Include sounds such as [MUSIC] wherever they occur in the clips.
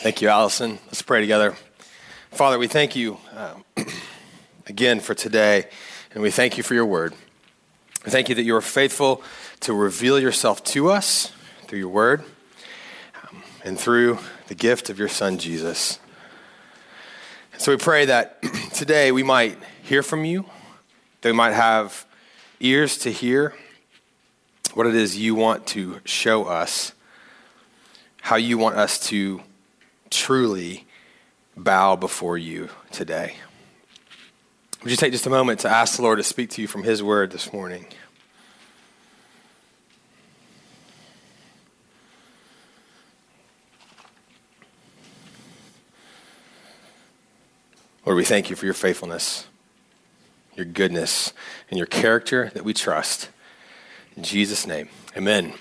Thank you, Allison. Let's pray together. Father, we thank you uh, [CLEARS THROAT] again for today, and we thank you for your word. We thank you that you are faithful to reveal yourself to us through your word um, and through the gift of your son, Jesus. And so we pray that [CLEARS THROAT] today we might hear from you, that we might have ears to hear what it is you want to show us, how you want us to truly bow before you today. Would you take just a moment to ask the Lord to speak to you from His word this morning? Lord, we thank you for your faithfulness, your goodness, and your character that we trust. In Jesus' name, amen.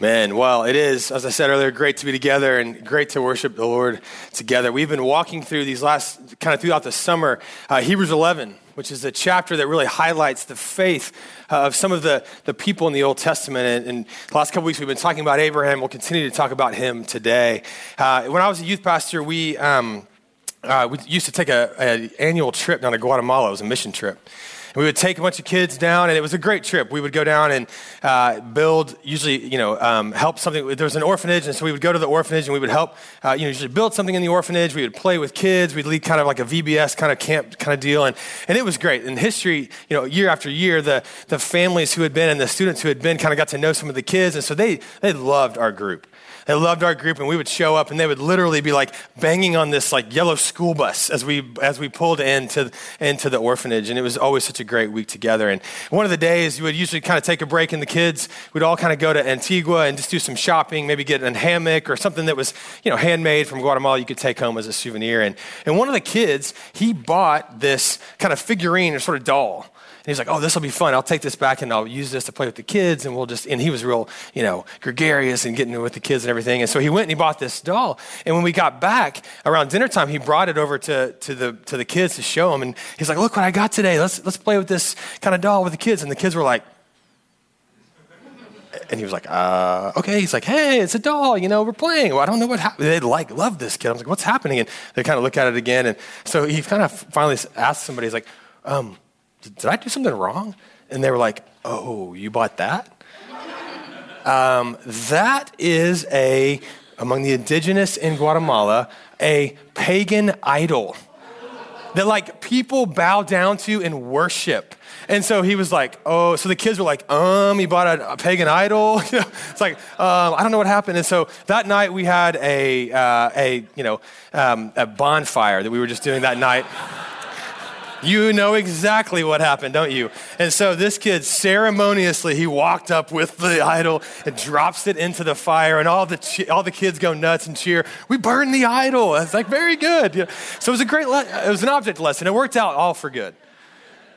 Man, well, it is, as I said earlier, great to be together and great to worship the Lord together. We've been walking through these last, kind of throughout the summer, uh, Hebrews 11, which is a chapter that really highlights the faith uh, of some of the, the people in the Old Testament. And, and, the last couple weeks, we've been talking about Abraham. We'll continue to talk about him today. Uh, when I was a youth pastor, we, um, uh, we used to take an annual trip down to Guatemala. It was a mission trip we would take a bunch of kids down, and it was a great trip. We would go down and uh, build, usually, you know, um, help something. There was an orphanage, and so we would go to the orphanage and we would help, uh, you know, usually build something in the orphanage. We would play with kids. We'd lead kind of like a VBS kind of camp kind of deal, and, and it was great. In history, you know, year after year, the, the families who had been and the students who had been kind of got to know some of the kids, and so they, they loved our group. They loved our group, and we would show up, and they would literally be like banging on this like yellow school bus as we as we pulled into into the orphanage, and it was always such a great week together. And one of the days, you would usually kind of take a break, and the kids would all kind of go to Antigua and just do some shopping, maybe get a hammock or something that was you know handmade from Guatemala you could take home as a souvenir. And and one of the kids, he bought this kind of figurine or sort of doll he's like, oh, this will be fun. I'll take this back and I'll use this to play with the kids. And we'll just, and he was real, you know, gregarious and getting with the kids and everything. And so he went and he bought this doll. And when we got back around dinner time, he brought it over to, to, the, to the kids to show them. And he's like, look what I got today. Let's, let's play with this kind of doll with the kids. And the kids were like, [LAUGHS] and he was like, uh, okay. He's like, hey, it's a doll. You know, we're playing. Well, I don't know what happened. They like love this kid. I was like, what's happening? And they kind of look at it again. And so he kind of finally asked somebody, he's like, um, did I do something wrong? And they were like, oh, you bought that? [LAUGHS] um, that is a, among the indigenous in Guatemala, a pagan idol that like people bow down to and worship. And so he was like, oh, so the kids were like, um, he bought a, a pagan idol. [LAUGHS] it's like, um, I don't know what happened. And so that night we had a, uh, a you know, um, a bonfire that we were just doing that night. You know exactly what happened, don't you? And so this kid ceremoniously he walked up with the idol and drops it into the fire, and all the all the kids go nuts and cheer. We burned the idol. It's like very good. So it was a great. Le- it was an object lesson. It worked out all for good.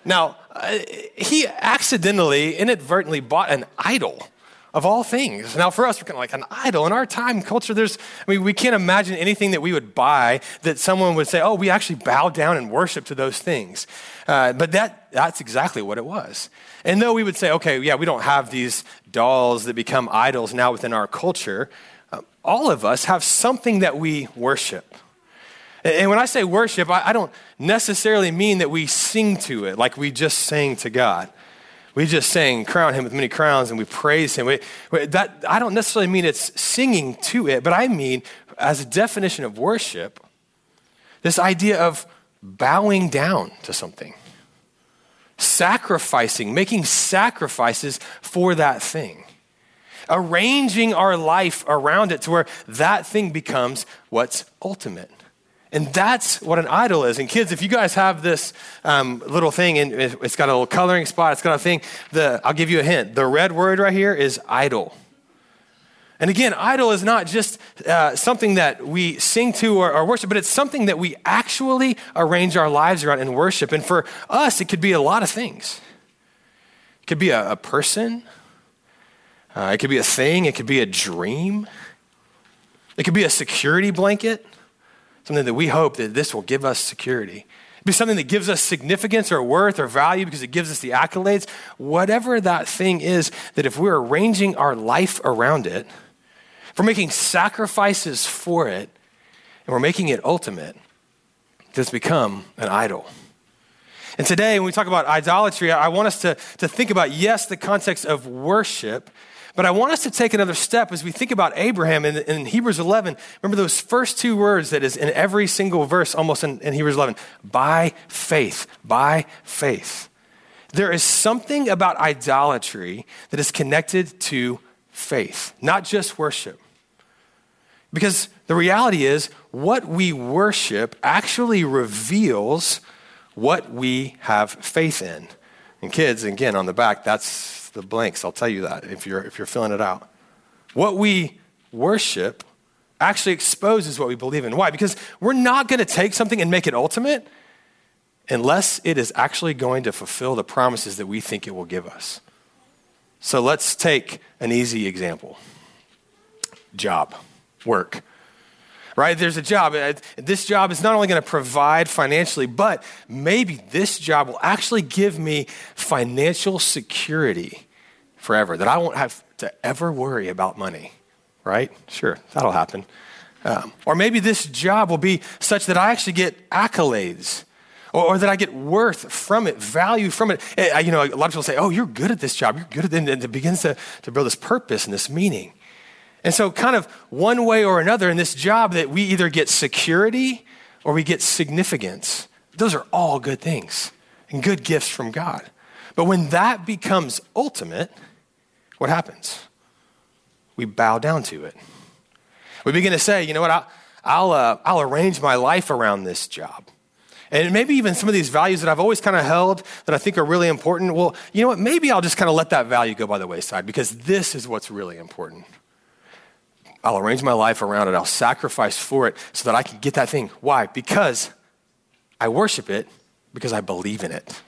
Now uh, he accidentally, inadvertently bought an idol of all things. Now, for us, we're kind of like an idol. In our time culture, there's, I mean, we can't imagine anything that we would buy that someone would say, oh, we actually bow down and worship to those things. Uh, but that, that's exactly what it was. And though we would say, okay, yeah, we don't have these dolls that become idols now within our culture, uh, all of us have something that we worship. And when I say worship, I, I don't necessarily mean that we sing to it like we just sang to God. We just sang, crown him with many crowns, and we praise him. We, that, I don't necessarily mean it's singing to it, but I mean, as a definition of worship, this idea of bowing down to something, sacrificing, making sacrifices for that thing, arranging our life around it to where that thing becomes what's ultimate. And that's what an idol is. And kids, if you guys have this um, little thing, and it's got a little coloring spot, it's got a thing, the, I'll give you a hint. The red word right here is idol. And again, idol is not just uh, something that we sing to or, or, worship, but it's something that we actually arrange our lives around and worship. And for us, it could be a lot of things. It could be a, a person, uh, it could be a thing, it could be a dream, it could be a security blanket something that we hope that this will give us security. It'd be something that gives us significance or worth or value because it gives us the accolades. Whatever that thing is, that if we're arranging our life around it, if we're making sacrifices for it, and we're making it ultimate, that's become an idol. And today, when we talk about idolatry, I want us to, to think about, yes, the context of worship, but I want us to take another step as we think about Abraham in, in Hebrews 11. Remember those first two words that is in every single verse, almost in, in Hebrews 11 by faith, by faith. There is something about idolatry that is connected to faith, not just worship. Because the reality is, what we worship actually reveals what we have faith in. And kids, again, on the back, that's the blanks. I'll tell you that if you're, if you're filling it out. What we worship actually exposes what we believe in. Why? Because we're not going to take something and make it ultimate unless it is actually going to fulfill the promises that we think it will give us. So let's take an easy example job, work. Right? There's a job. Uh, this job is not only going to provide financially, but maybe this job will actually give me financial security forever, that I won't have to ever worry about money. Right? Sure, that'll happen. Um, or maybe this job will be such that I actually get accolades or, or, that I get worth from it, value from it. Eh, you know, a lot of people say, oh, you're good at this job. You're good at it. And it begins to, to build this purpose and this meaning. And so, kind of one way or another in this job, that we either get security or we get significance. Those are all good things and good gifts from God. But when that becomes ultimate, what happens? We bow down to it. We begin to say, you know what, I'll, I'll, uh, I'll arrange my life around this job. And maybe even some of these values that I've always kind of held that I think are really important, well, you know what? Maybe I'll just kind of let that value go by the wayside because this is what's really important. I'll arrange my life around it. I'll sacrifice for it so that I can get that thing. Why? Because I worship it because I believe in it.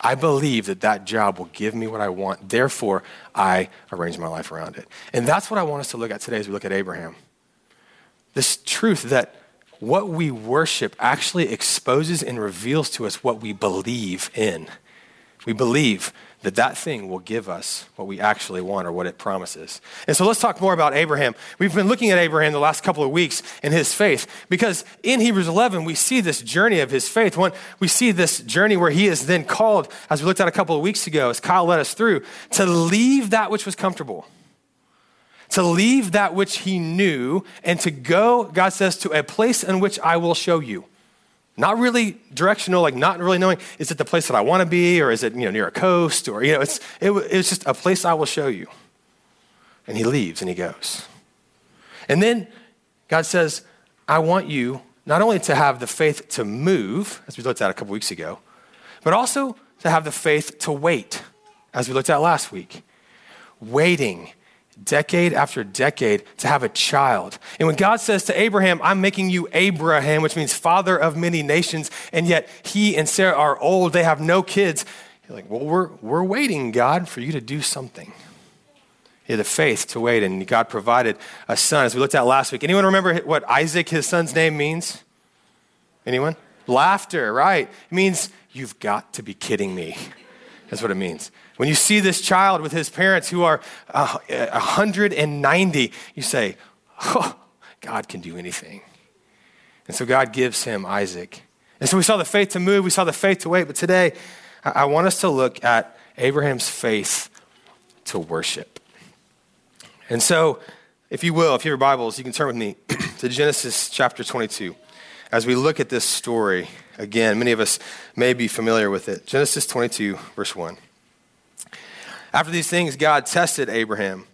I believe that that job will give me what I want. Therefore, I arrange my life around it. And that's what I want us to look at today as we look at Abraham. This truth that what we worship actually exposes and reveals to us what we believe in. We believe that that thing will give us what we actually want or what it promises. And so let's talk more about Abraham. We've been looking at Abraham the last couple of weeks and his faith because in Hebrews 11 we see this journey of his faith. One, we see this journey where he is then called, as we looked at a couple of weeks ago, as Kyle led us through, to leave that which was comfortable to leave that which he knew and to go, God says, to a place in which I will show you. Not really directional, like not really knowing, is it the place that I want to be or is it, you know, near a coast or, you know, it's, it, it's just a place I will show you. And he leaves and he goes. And then God says, I want you not only to have the faith to move, as we looked at a couple weeks ago, but also to have the faith to wait, as we looked at last week. Waiting decade after decade to have a child. And when God says to Abraham, I'm making you Abraham, which means father of many nations, and yet he and Sarah are old, they have no kids. You're like, well, we're, we're waiting, God, for you to do something. He had the faith to wait, and God provided a son, as we looked at last week. Anyone remember what Isaac, his son's name, means? Anyone? Laughter, right? It means, you've got to be kidding me. That's what it means. When you see this child with his parents who are uh, 190, you say, oh, God can do anything. And so God gives him Isaac. And so we saw the faith to move, we saw the faith to wait, but today I want us to look at Abraham's faith to worship. And so, if you will, if you have your Bibles, you can turn with me [CLEARS THROAT] to Genesis chapter 22 as we look at this story again. Many of us may be familiar with it. Genesis 22, verse 1. After these things, God tested Abraham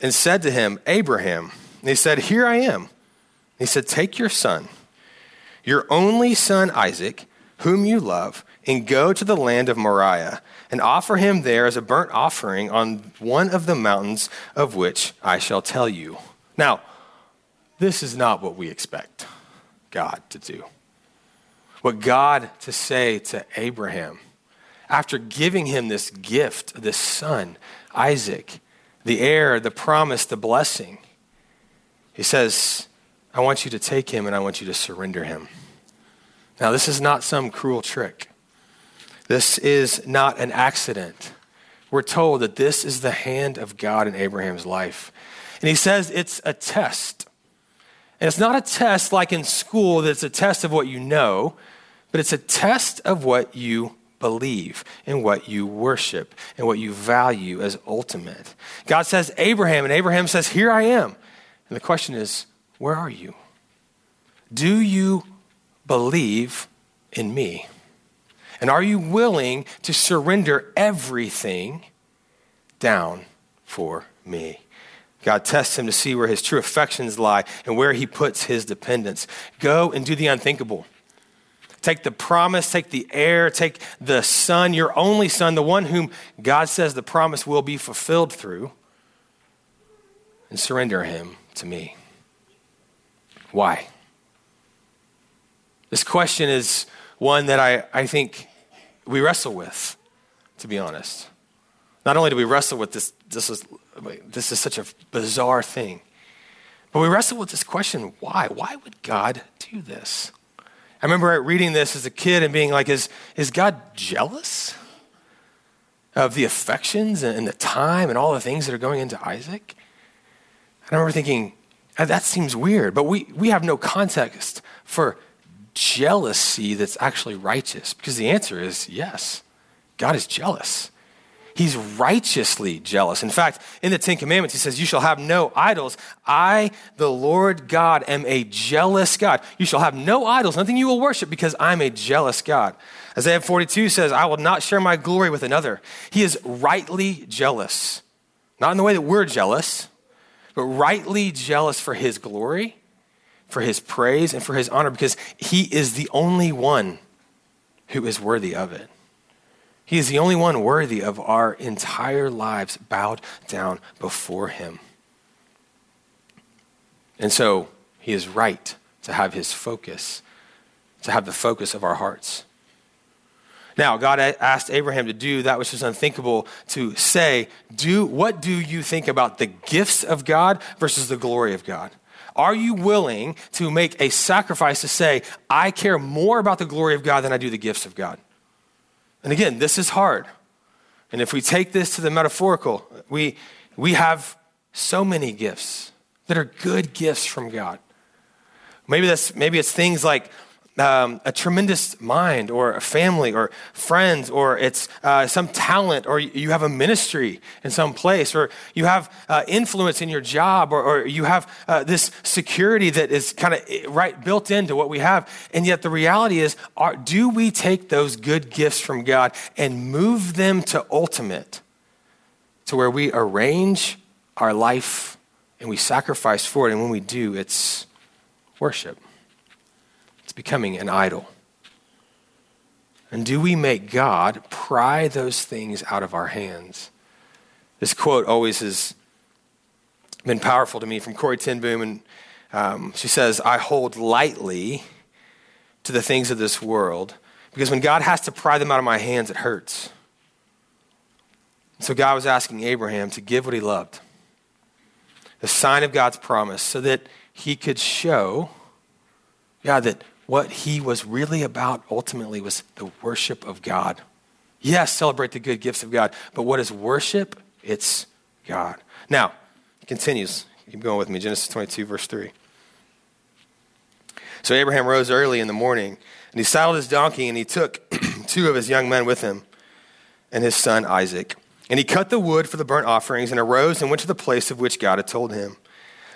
and said to him, Abraham. And he said, Here I am. He said, Take your son, your only son Isaac, whom you love, and go to the land of Moriah and offer him there as a burnt offering on one of the mountains of which I shall tell you. Now, this is not what we expect God to do. What God to say to Abraham after giving him this gift, this son, Isaac, the heir, the promise, the blessing, he says, I want you to take him and I want you to surrender him. Now, this is not some cruel trick. This is not an accident. We're told that this is the hand of God in Abraham's life. And he says it's a test. And it's not a test like in school that's a test of what you know, but it's a test of what you believe in what you worship and what you value as ultimate. God says, Abraham, and Abraham says, Here I am. And the question is, where are you? Do you believe in me? And are you willing to surrender everything down for me? God tests him to see where his true affections lie and where he puts his dependence. Go and do the unthinkable. Take the promise, take the heir, take the son, your only son, the one whom God says the promise will be fulfilled through, and surrender him to me. Why? This question is one that I, I think we wrestle with, to be honest. Not only do we wrestle with this, this is, this is such a bizarre thing, but we wrestle with this question why? Why would God do this? I remember reading this as a kid and being like, is, is God jealous of the affections and the time and all the things that are going into Isaac? And I remember thinking, ah, that seems weird, but we, we have no context for jealousy that's actually righteous because the answer is yes, God is jealous. He's righteously jealous. In fact, in the Ten Commandments, he says, You shall have no idols. I, the Lord God, am a jealous God. You shall have no idols, nothing you will worship, because I'm a jealous God. Isaiah 42 says, I will not share my glory with another. He is rightly jealous. Not in the way that we're jealous, but rightly jealous for his glory, for his praise, and for his honor, because he is the only one who is worthy of it. He is the only one worthy of our entire lives bowed down before him. And so he is right to have his focus, to have the focus of our hearts. Now, God asked Abraham to do that which is unthinkable to say, do what do you think about the gifts of God versus the glory of God? Are you willing to make a sacrifice to say, I care more about the glory of God than I do the gifts of God? And again, this is hard. And if we take this to the metaphorical, we, we have so many gifts that are good gifts from God. Maybe, that's, maybe it's things like um, a tremendous mind or a family or friends or it's uh, some talent or you have a ministry in some place or you have uh, influence in your job or, or you have uh, this security that is kind of eh, right built into what we have. And yet the reality is are, do we take those good gifts from god and move them to ultimate? To where we arrange our life and we sacrifice for it and when we do it's worship it's becoming an idol. And do we make God pry those things out of our hands? This quote always has been powerful to me from Corrie ten Boom, and um, she says, I hold lightly to the things of this world because when God has to pry them out of my hands, it hurts. so God was asking Abraham to give what he loved, the sign of God's promise, so that he could show God that what he was really about ultimately was the worship of God. Yes, celebrate the good gifts of God, but what is worship? It's God. Now, it continues. Keep going with me. Genesis 22, verse 3. So Abraham rose early in the morning, and he saddled his donkey, and he took [CLEARS THROAT] two of his young men with him, and his son Isaac. And he cut the wood for the burnt offerings, and arose and went to the place of which God had told him.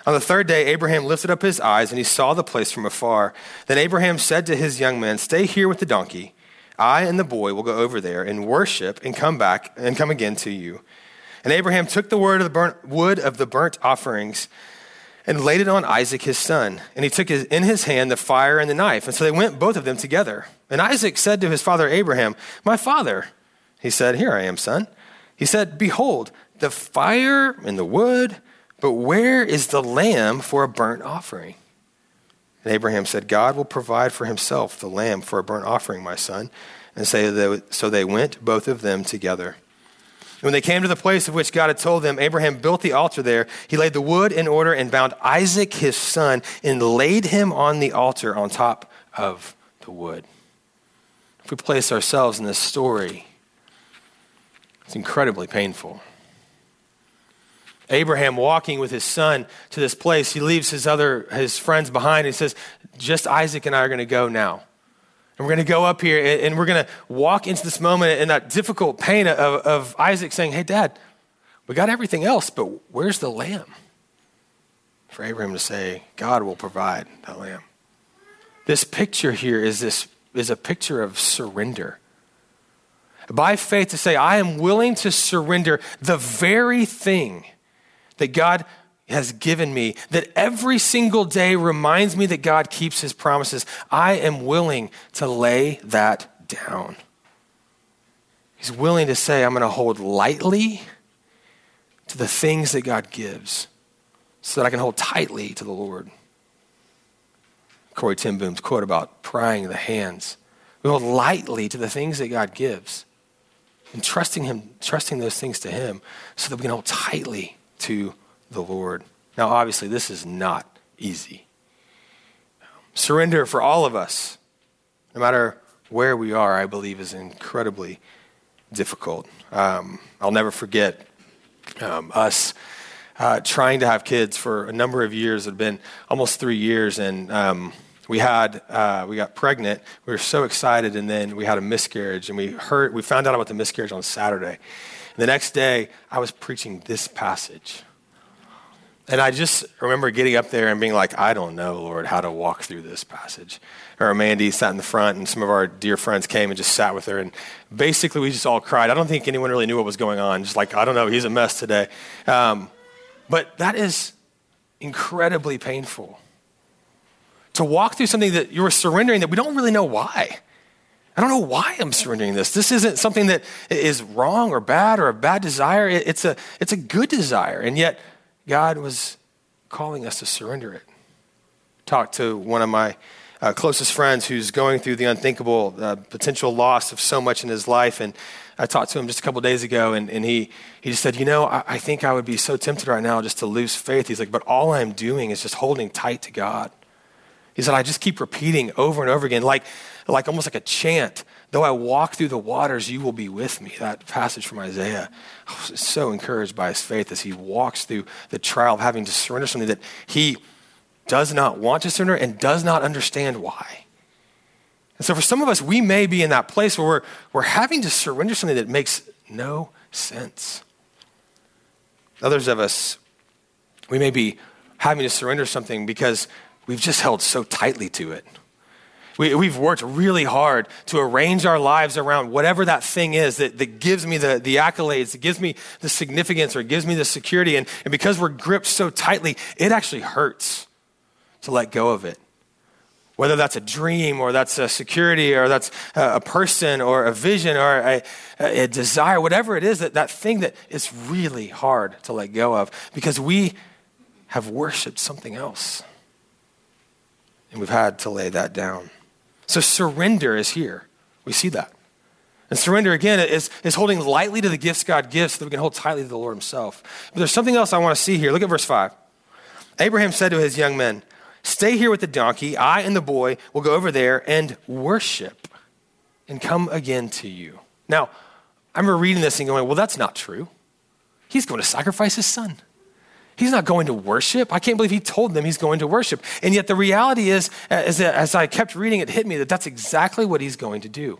On the third day, Abraham lifted up his eyes and he saw the place from afar. Then Abraham said to his young men, Stay here with the donkey. I and the boy will go over there and worship and come back and come again to you. And Abraham took the wood of the burnt offerings and laid it on Isaac his son. And he took in his hand the fire and the knife. And so they went both of them together. And Isaac said to his father Abraham, My father. He said, Here I am, son. He said, Behold, the fire and the wood but where is the lamb for a burnt offering? And Abraham said, God will provide for himself the lamb for a burnt offering, my son. And so they went, both of them together. When they came to the place of which God had told them, Abraham built the altar there. He laid the wood in order and bound Isaac his son and laid him on the altar on top of the wood. If we place ourselves in this story, it's incredibly painful. Abraham walking with his son to this place, he leaves his other his friends behind. He says, "Just Isaac and I are going to go now." And we're going to go up here and we're going to walk into this moment in that difficult pain of, of Isaac saying, Hey, dad, we got everything else, but where's the lamb? For Abraham to say, God will provide that lamb. This picture here is, this, is a picture of surrender. By faith, to say, I am willing to surrender the very thing that God has given me, that every single day reminds me that God keeps his promises, I am willing to lay that down. He's willing to say, I'm going to hold lightly to the things that God gives so that I can hold tightly to the Lord. Corrie ten Boom's quote about prying the hands. We hold lightly to the things that God gives and trusting Him, trusting those things to Him so that we can hold tightly to the Lord. Now, obviously, this is not easy. Surrender for all of us, no matter where we are, I believe is incredibly difficult. Um, I'll never forget um, us uh, trying to have kids for a number of years. It had been almost three years, and um, we had uh, we got pregnant. We were so excited, and then we had a miscarriage, and we heard we found out about the miscarriage on Saturday. The next day, I was preaching this passage. And I just remember getting up there and being like, I don't know, Lord, how to walk through this passage. Or Mandy sat in the front, and some of our dear friends came and just sat with her. And basically, we just all cried. I don't think anyone really knew what was going on. Just like, I don't know, he's a mess today. Um, but that is incredibly painful. To walk through something that you are surrendering that we don't really know why. I don't know why I'm surrendering this. This isn't something that is wrong or bad or a bad desire. It's a, it's a good desire. And yet, God was calling us to surrender it. Talked to one of my uh, closest friends who's going through the unthinkable uh, potential loss of so much in his life. And I talked to him just a couple days ago, and, and he, he just said, You know, I, I think I would be so tempted right now just to lose faith. He's like, But all I'm doing is just holding tight to God. He said, I just keep repeating over and over again, like, like almost like a chant. Though I walk through the waters, you will be with me. That passage from Isaiah. I was so encouraged by his faith as he walks through the trial of having to surrender something that he does not want to surrender and does not understand why. And so for some of us, we may be in that place where we're, we're having to surrender something that makes no sense. Others of us, we may be having to surrender something because we've just held so tightly to it. We, we've worked really hard to arrange our lives around whatever that thing is that, that gives me the, the accolades, that gives me the significance, or gives me the security. And, and because we're gripped so tightly, it actually hurts to let go of it. Whether that's a dream, or that's a security, or that's a, a person, or a vision, or a, a desire, whatever it is, that, that thing that is really hard to let go of because we have worshiped something else. And we've had to lay that down. So surrender is here. We see that. And surrender, again, is, is holding lightly to the gifts God gives so that we can hold tightly to the Lord Himself. But there's something else I want to see here. Look at verse 5. Abraham said to his young men, Stay here with the donkey. I and the boy will go over there and worship and come again to you. Now, I remember reading this and going, Well, that's not true. He's going to sacrifice his son. He's not going to worship. I can't believe he told them he's going to worship. And yet the reality is, as, as I kept reading, it hit me that that's exactly what he's going to do.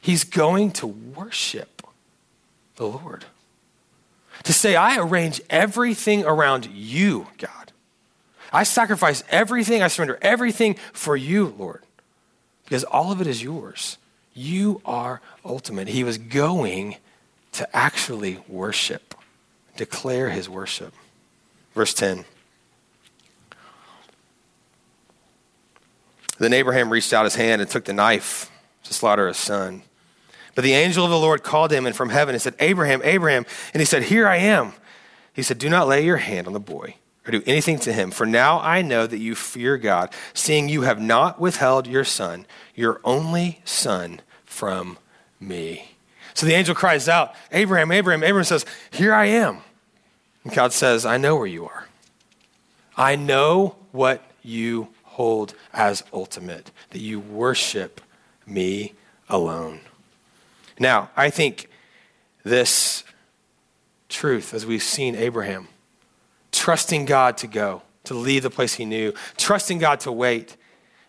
He's going to worship the Lord. To say, I arrange everything around you, God. I sacrifice everything, I surrender everything for you, Lord, because all of it is yours. You are ultimate. He was going to actually worship declare his worship. Verse 10. Then Abraham reached out his hand and took the knife to slaughter his son. But the angel of the Lord called him and from heaven and said, Abraham, Abraham. And he said, Here I am. He said, Do not lay your hand on the boy or do anything to him, for now I know that you fear God, seeing you have not withheld your son, your only son, from me. So the angel cries out, Abraham, Abraham. Abraham says, Here I am. And God says, I know where you are. I know what you hold as ultimate, that you worship me alone. Now, I think this truth as we've seen Abraham. Trusting God to go, to leave the place he knew, trusting God to wait,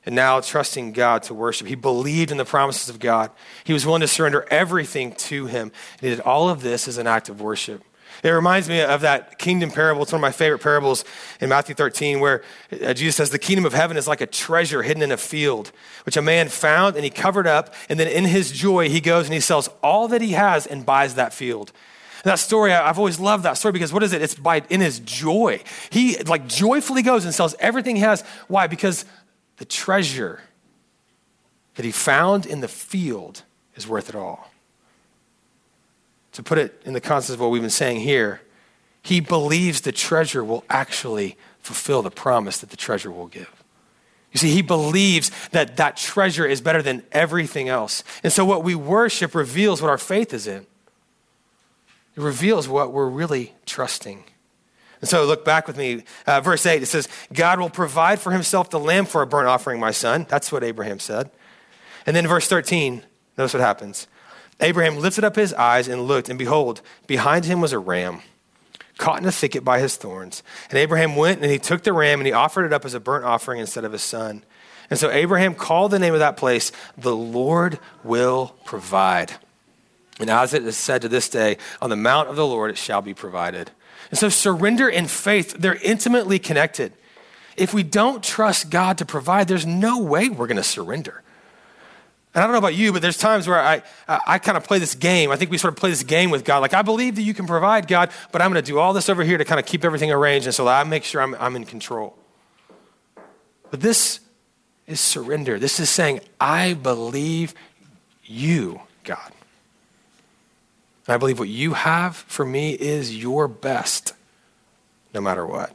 and now trusting God to worship. He believed in the promises of God. He was willing to surrender everything to him. And he did all of this as an act of worship. It reminds me of that kingdom parable. It's one of my favorite parables in Matthew 13, where uh, Jesus says, The kingdom of heaven is like a treasure hidden in a field, which a man found and he covered up. And then in his joy, he goes and he sells all that he has and buys that field. And that story, I've always loved that story because what is it? It's by in his joy. He like joyfully goes and sells everything he has. Why? Because the treasure that he found in the field is worth it all to put it in the context of what we've been saying here, he believes the treasure will actually fulfill the promise that the treasure will give. You see, he believes that that treasure is better than everything else. And so what we worship reveals what our faith is in. It reveals what we're really trusting. And so look back with me. Uh, verse 8, it says, God will provide for himself the lamb for a burnt offering, my son. That's what Abraham said. And then verse 13, notice what happens. Abraham lifted up his eyes and looked, and behold, behind him was a ram caught in a thicket by his thorns. And Abraham went and he took the ram and he offered it up as a burnt offering instead of his son. And so Abraham called the name of that place, The Lord Will Provide. And as it is said to this day, on the mount of the Lord it shall be provided. And so surrender and faith, they're intimately connected. If we don't trust God to provide, there's no way we're going to surrender. And I don't know about you, but there's times where I, I, kind of play this game. I think we sort of play this game with God. Like, I believe that you can provide, God, but I'm going to do all this over here to kind of keep everything arranged and so that I make sure I'm, I'm in control. But this is surrender. This is saying, I believe you, God. And I believe what you have for me is your best, no matter what.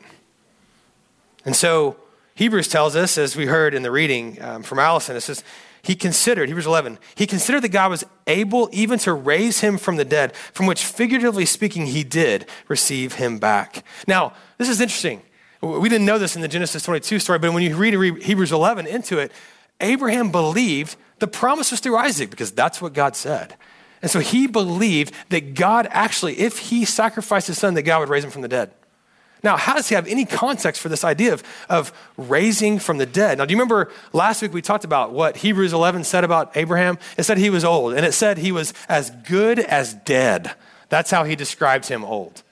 And so, Hebrews tells us, as we heard in the reading um, from Allison, it says, he considered, Hebrews 11, he considered that God was able even to raise him from the dead, from which, figuratively speaking, he did receive him back. Now, this is interesting. We didn't know this in the Genesis 22 story, but when you read Hebrews 11 into it, Abraham believed the promise was through Isaac because that's what God said. And so he believed that God actually, if he sacrificed his son, that God would raise him from the dead. Now, how does he have any context for this idea of, of raising from the dead? Now, do you remember last week we talked about what Hebrews 11 said about Abraham? It said he was old, and it said he was as good as dead. That's how he describes him old.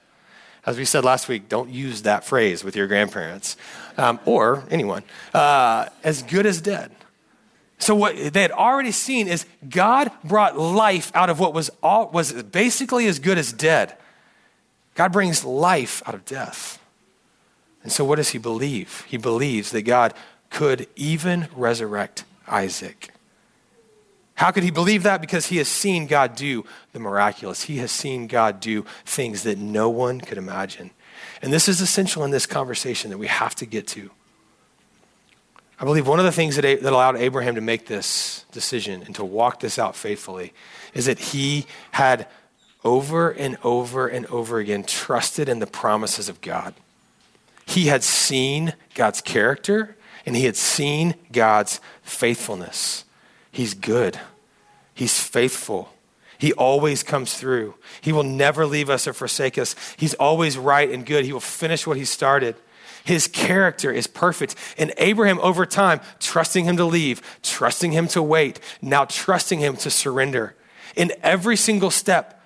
As we said last week, don't use that phrase with your grandparents um, or anyone. Uh, as good as dead. So what they had already seen is God brought life out of what was all, was basically as good as dead. God brings life out of death. And so, what does he believe? He believes that God could even resurrect Isaac. How could he believe that? Because he has seen God do the miraculous. He has seen God do things that no one could imagine. And this is essential in this conversation that we have to get to. I believe one of the things that, that allowed Abraham to make this decision and to walk this out faithfully is that he had over and over and over again trusted in the promises of God. He had seen God's character and he had seen God's faithfulness. He's good, he's faithful. He always comes through. He will never leave us or forsake us. He's always right and good. He will finish what he started. His character is perfect. And Abraham, over time, trusting him to leave, trusting him to wait, now trusting him to surrender. In every single step,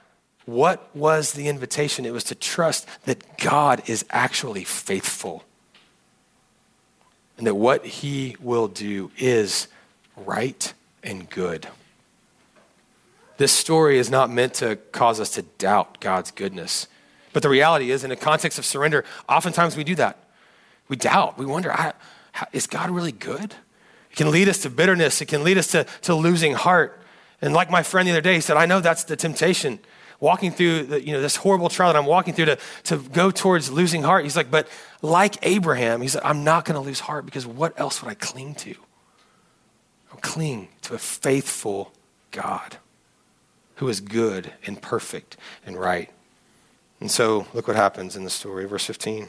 what was the invitation? It was to trust that God is actually faithful and that what he will do is right and good. This story is not meant to cause us to doubt God's goodness. But the reality is, in a context of surrender, oftentimes we do that. We doubt. We wonder, is God really good? It can lead us to bitterness. It can lead us to, to losing heart. And like my friend the other day, he said, I know that's the temptation walking through the, you know, this horrible trial that I'm walking through to, to go towards losing heart. He's like, but like Abraham, he said, I'm not going to lose heart because what else would I cling to? I'll cling to a faithful God who is good and perfect and right. And so look what happens in the story, verse 15.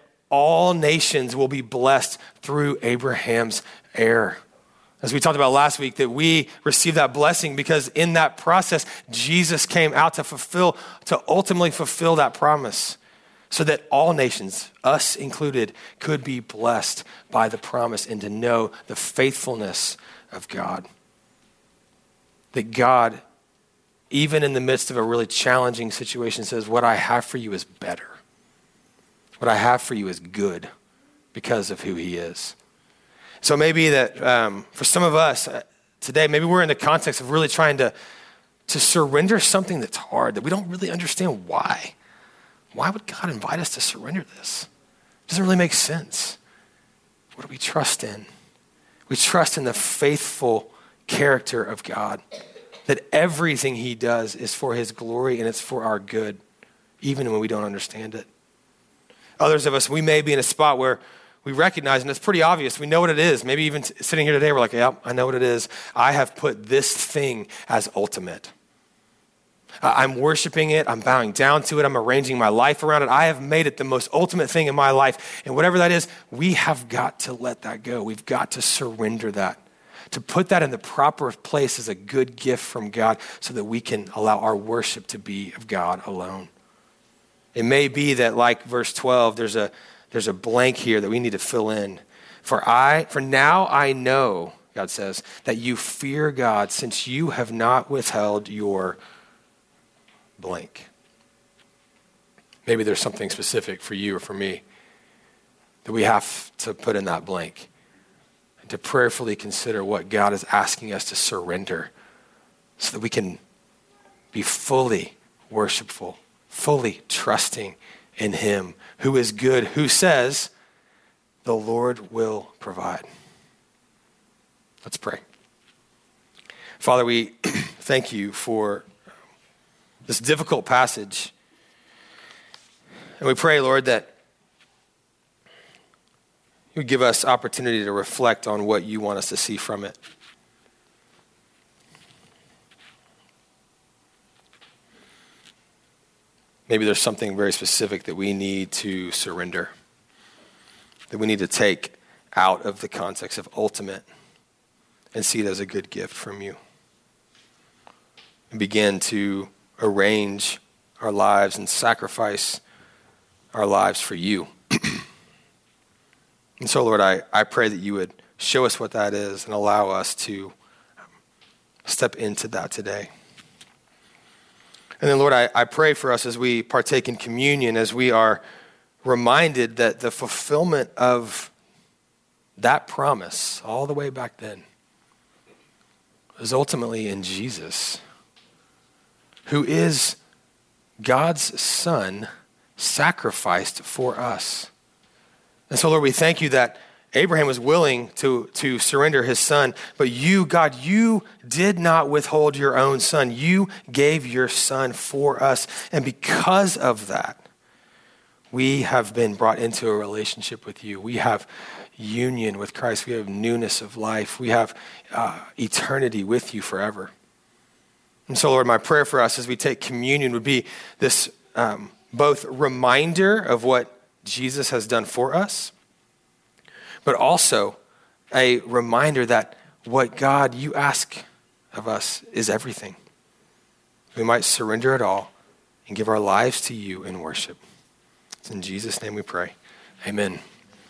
all nations will be blessed through Abraham's heir. As we talked about last week, that we receive that blessing because in that process, Jesus came out to fulfill, to ultimately fulfill that promise so that all nations, us included, could be blessed by the promise and to know the faithfulness of God. That God, even in the midst of a really challenging situation, says, What I have for you is better. What I have for you is good because of who He is. So maybe that um, for some of us uh, today, maybe we're in the context of really trying to, to surrender something that's hard, that we don't really understand why. Why would God invite us to surrender this? It doesn't really make sense. What do we trust in? We trust in the faithful character of God, that everything He does is for His glory and it's for our good, even when we don't understand it. Others of us, we may be in a spot where we recognize, and it's pretty obvious, we know what it is. Maybe even sitting here today, we're like, yep, I know what it is. I have put this thing as ultimate. I'm worshiping it. I'm bowing down to it. I'm arranging my life around it. I have made it the most ultimate thing in my life. And whatever that is, we have got to let that go. We've got to surrender that. To put that in the proper place is a good gift from God so that we can allow our worship to be of God alone. It may be that, like verse 12, there's a there's a blank here that we need to fill in. For I, for now I know, God says, that you fear God since you have not withheld your blank. Maybe there's something specific for you or for me that we have to put in that blank and to prayerfully consider what God is asking us to surrender so that we can be fully worshipful, fully trusting in Him who is good, who says, The Lord will provide. Let's pray. Father, we [CLEARS THROAT] thank you for this difficult passage. And we pray, Lord, that you give us opportunity to reflect on what you want us to see from it. Maybe there's something very specific that we need to surrender, that we need to take out of the context of ultimate and see it as a good gift from you. And begin to arrange our lives and sacrifice our lives for you. [CLEARS THROAT] and so, Lord, I, I pray that you would show us what that is and allow us to step into that today. And then, Lord, I, I pray for us as we partake in communion, as we are reminded that the fulfillment of that promise, all the way back then, is ultimately in Jesus, who is God's Son sacrificed for us. And so, Lord, we thank you that Abraham was willing to, to surrender his son, but you, God, you did not withhold your own son. You gave your son for us. And because of that, we have been brought into a relationship with you. We have union with Christ. We have newness of life. We have uh, eternity with you forever. And so, Lord, my prayer for us as we take communion would be this um, both reminder of what Jesus has done for us but also a reminder that what God you ask of us is everything. We might surrender it all and give our lives to you in worship. It's in Jesus' name we pray. Amen.